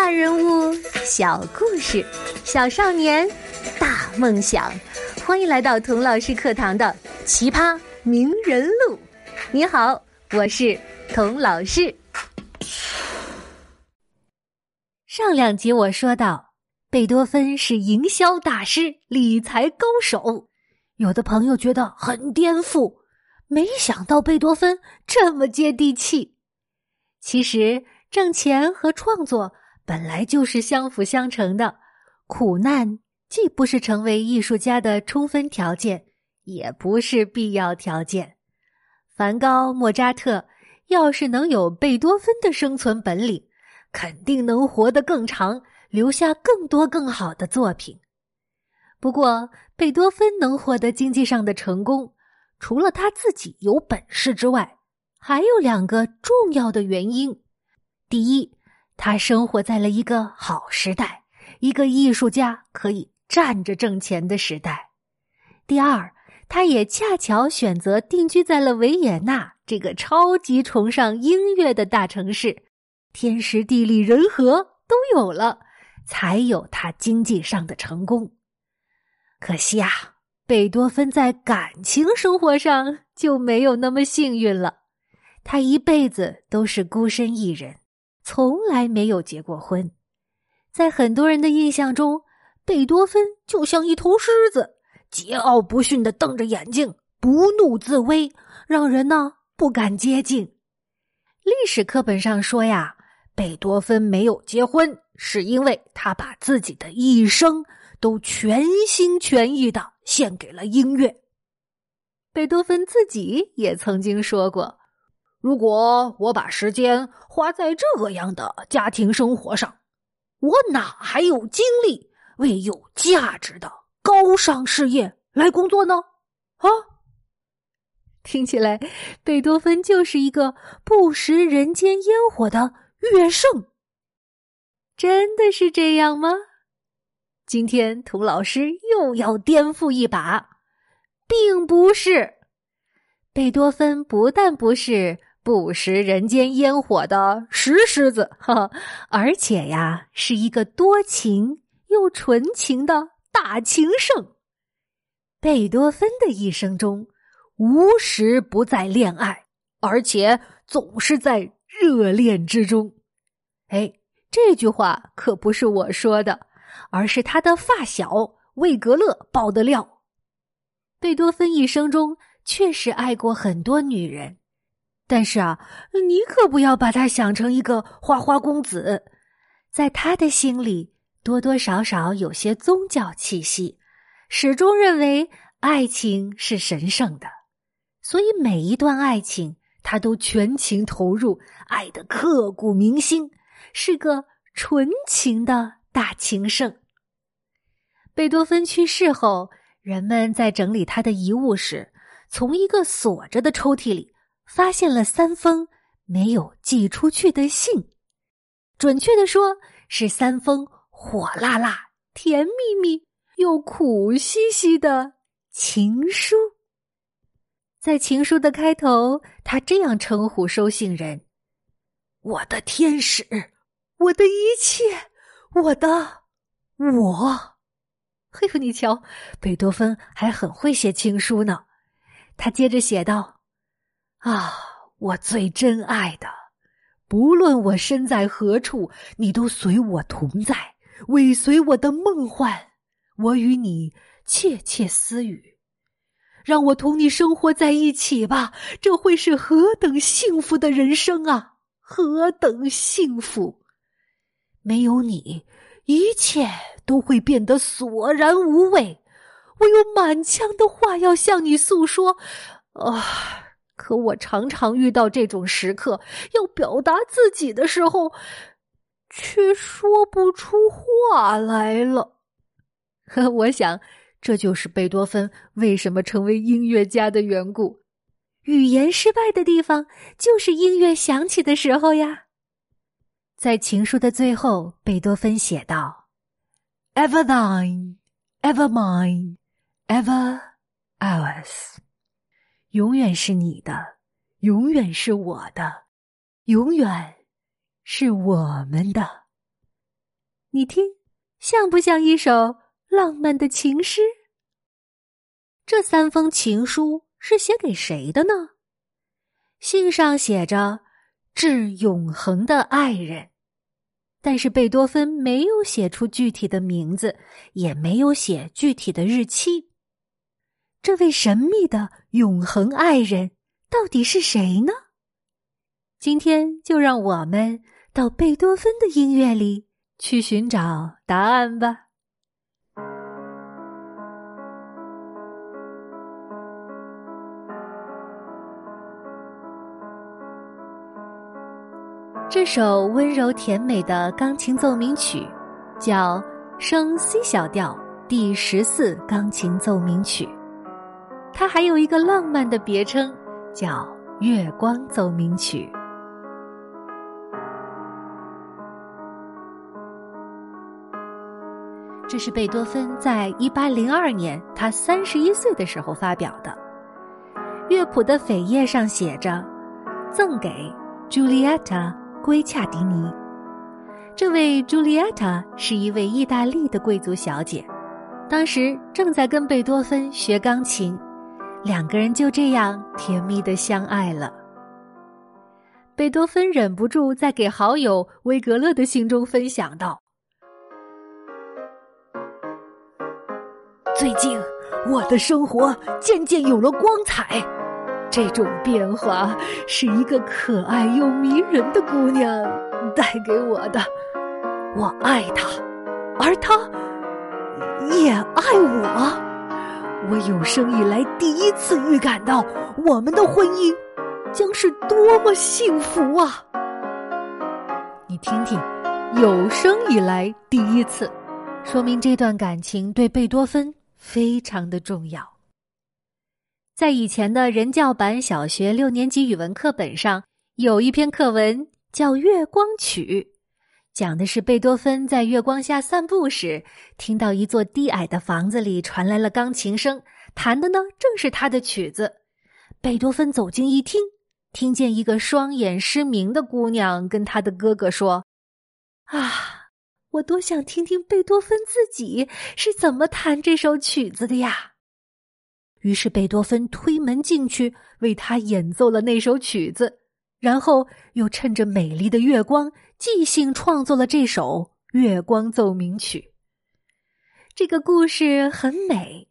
大人物，小故事，小少年，大梦想。欢迎来到童老师课堂的《奇葩名人录》。你好，我是童老师。上两集我说到，贝多芬是营销大师、理财高手，有的朋友觉得很颠覆，没想到贝多芬这么接地气。其实，挣钱和创作。本来就是相辅相成的，苦难既不是成为艺术家的充分条件，也不是必要条件。梵高、莫扎特要是能有贝多芬的生存本领，肯定能活得更长，留下更多更好的作品。不过，贝多芬能获得经济上的成功，除了他自己有本事之外，还有两个重要的原因：第一，他生活在了一个好时代，一个艺术家可以站着挣钱的时代。第二，他也恰巧选择定居在了维也纳这个超级崇尚音乐的大城市，天时地利人和都有了，才有他经济上的成功。可惜啊，贝多芬在感情生活上就没有那么幸运了，他一辈子都是孤身一人。从来没有结过婚，在很多人的印象中，贝多芬就像一头狮子，桀骜不驯的瞪着眼睛，不怒自威，让人呢不敢接近。历史课本上说呀，贝多芬没有结婚，是因为他把自己的一生都全心全意的献给了音乐。贝多芬自己也曾经说过。如果我把时间花在这样的家庭生活上，我哪还有精力为有价值的高尚事业来工作呢？啊，听起来贝多芬就是一个不食人间烟火的乐圣，真的是这样吗？今天涂老师又要颠覆一把，并不是，贝多芬不但不是。不食人间烟火的石狮子，哈，而且呀，是一个多情又纯情的大情圣。贝多芬的一生中，无时不在恋爱，而且总是在热恋之中。哎，这句话可不是我说的，而是他的发小魏格勒爆的料。贝多芬一生中确实爱过很多女人。但是啊，你可不要把他想成一个花花公子，在他的心里多多少少有些宗教气息，始终认为爱情是神圣的，所以每一段爱情他都全情投入，爱的刻骨铭心，是个纯情的大情圣。贝多芬去世后，人们在整理他的遗物时，从一个锁着的抽屉里。发现了三封没有寄出去的信，准确的说是三封火辣辣、甜蜜蜜又苦兮兮的情书。在情书的开头，他这样称呼收信人：“我的天使，我的一切，我的我。”嘿嘿，你瞧，贝多芬还很会写情书呢。他接着写道。啊，我最珍爱的，不论我身在何处，你都随我同在，尾随我的梦幻。我与你窃窃私语，让我同你生活在一起吧。这会是何等幸福的人生啊！何等幸福！没有你，一切都会变得索然无味。我有满腔的话要向你诉说，啊。可我常常遇到这种时刻，要表达自己的时候，却说不出话来了。呵 我想，这就是贝多芬为什么成为音乐家的缘故。语言失败的地方，就是音乐响起的时候呀。在情书的最后，贝多芬写道：“Ever thine, ever mine, ever ours。”永远是你的，永远是我的，永远是我们的。你听，像不像一首浪漫的情诗？这三封情书是写给谁的呢？信上写着“致永恒的爱人”，但是贝多芬没有写出具体的名字，也没有写具体的日期。这位神秘的永恒爱人到底是谁呢？今天就让我们到贝多芬的音乐里去寻找答案吧。这首温柔甜美的钢琴奏鸣曲，叫《升 C 小调第十四钢琴奏鸣曲》。它还有一个浪漫的别称，叫《月光奏鸣曲》。这是贝多芬在一八零二年他三十一岁的时候发表的。乐谱的扉页上写着：“赠给朱丽叶塔。”圭恰迪尼，这位朱丽叶塔是一位意大利的贵族小姐，当时正在跟贝多芬学钢琴，两个人就这样甜蜜的相爱了。贝多芬忍不住在给好友威格勒的信中分享道：“最近我的生活渐渐有了光彩。”这种变化是一个可爱又迷人的姑娘带给我的。我爱她，而她也爱我。我有生以来第一次预感到我们的婚姻将是多么幸福啊！你听听，有生以来第一次，说明这段感情对贝多芬非常的重要。在以前的人教版小学六年级语文课本上，有一篇课文叫《月光曲》，讲的是贝多芬在月光下散步时，听到一座低矮的房子里传来了钢琴声，弹的呢正是他的曲子。贝多芬走近一听，听见一个双眼失明的姑娘跟他的哥哥说：“啊，我多想听听贝多芬自己是怎么弹这首曲子的呀！”于是贝多芬推门进去，为他演奏了那首曲子，然后又趁着美丽的月光，即兴创作了这首《月光奏鸣曲》。这个故事很美，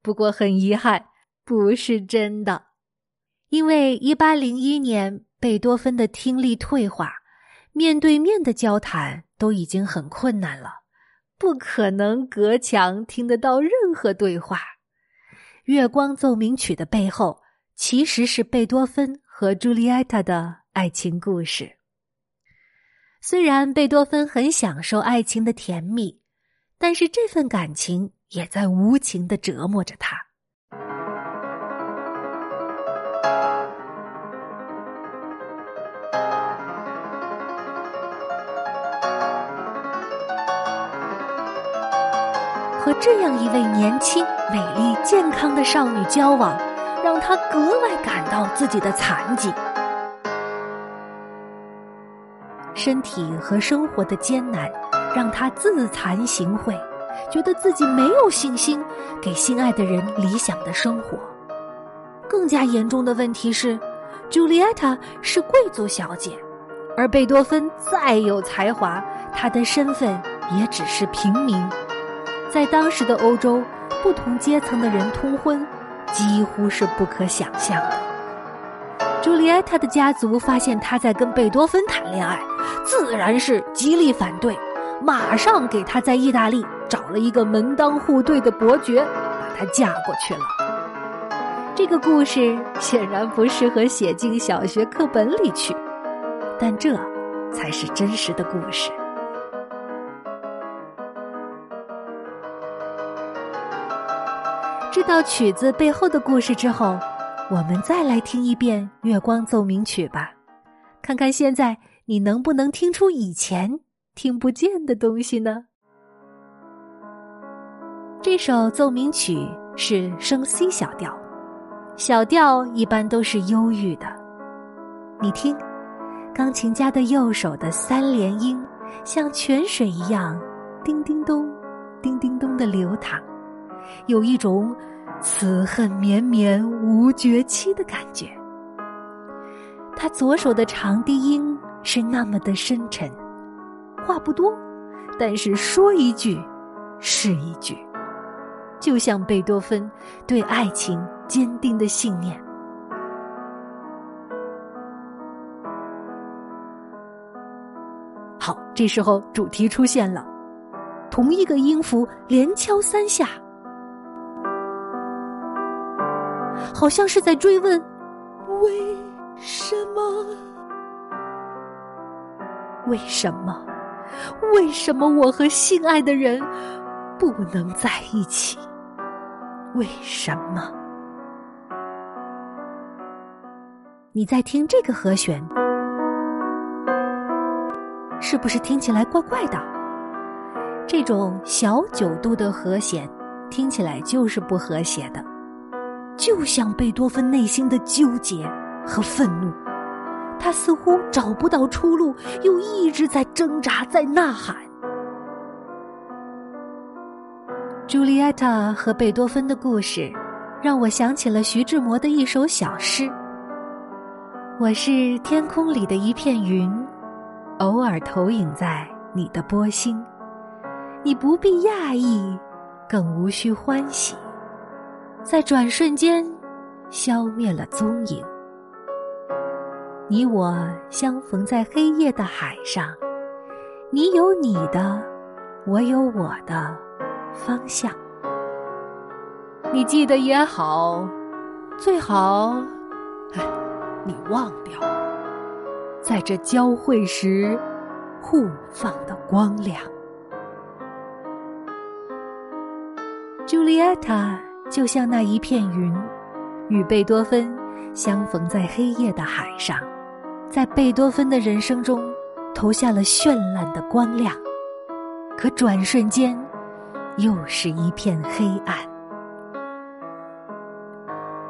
不过很遗憾，不是真的。因为一八零一年，贝多芬的听力退化，面对面的交谈都已经很困难了，不可能隔墙听得到任何对话。《月光奏鸣曲》的背后，其实是贝多芬和朱丽埃塔的爱情故事。虽然贝多芬很享受爱情的甜蜜，但是这份感情也在无情的折磨着他。和这样一位年轻、美丽、健康的少女交往，让他格外感到自己的残疾。身体和生活的艰难，让他自惭形秽，觉得自己没有信心给心爱的人理想的生活。更加严重的问题是，朱丽叶塔是贵族小姐，而贝多芬再有才华，他的身份也只是平民。在当时的欧洲，不同阶层的人通婚几乎是不可想象的。朱丽叶塔的家族发现他在跟贝多芬谈恋爱，自然是极力反对，马上给他在意大利找了一个门当户对的伯爵，把他嫁过去了。这个故事显然不适合写进小学课本里去，但这才是真实的故事。知道曲子背后的故事之后，我们再来听一遍《月光奏鸣曲》吧，看看现在你能不能听出以前听不见的东西呢？这首奏鸣曲是升 C 小调，小调一般都是忧郁的。你听，钢琴家的右手的三连音像泉水一样叮叮咚、叮叮咚的流淌，有一种此恨绵绵无绝期的感觉。他左手的长低音是那么的深沉，话不多，但是说一句是一句，就像贝多芬对爱情坚定的信念。好，这时候主题出现了，同一个音符连敲三下，好像是在追问：为什么？为什么？为什么我和心爱的人不能在一起？为什么？你在听这个和弦？是不是听起来怪怪的？这种小九度的和弦听起来就是不和谐的，就像贝多芬内心的纠结和愤怒，似乎找不到出路，又一直在挣扎，在呐喊。朱丽叶塔和贝多芬的故事，让我想起了徐志摩的一首小诗：“我是天空里的一片云。”偶尔投影在你的波心，你不必讶异，更无需欢喜，在转瞬间消灭了踪影。你我相逢在黑夜的海上，你有你的，我有我的方向。你记得也好，最好，哎，你忘掉。在这交汇时，互放的光亮。朱丽叶塔就像那一片云，与贝多芬相逢在黑夜的海上，在贝多芬的人生中投下了绚烂的光亮。可转瞬间，又是一片黑暗。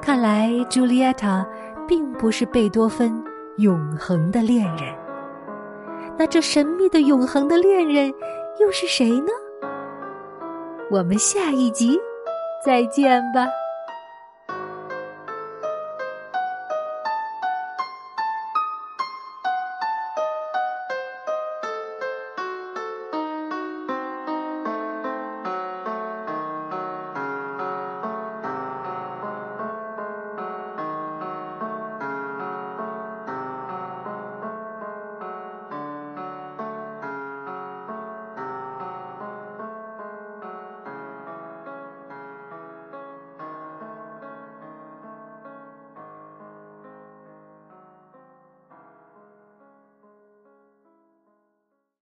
看来，朱丽叶塔并不是贝多芬。永恒的恋人，那这神秘的永恒的恋人又是谁呢？我们下一集再见吧。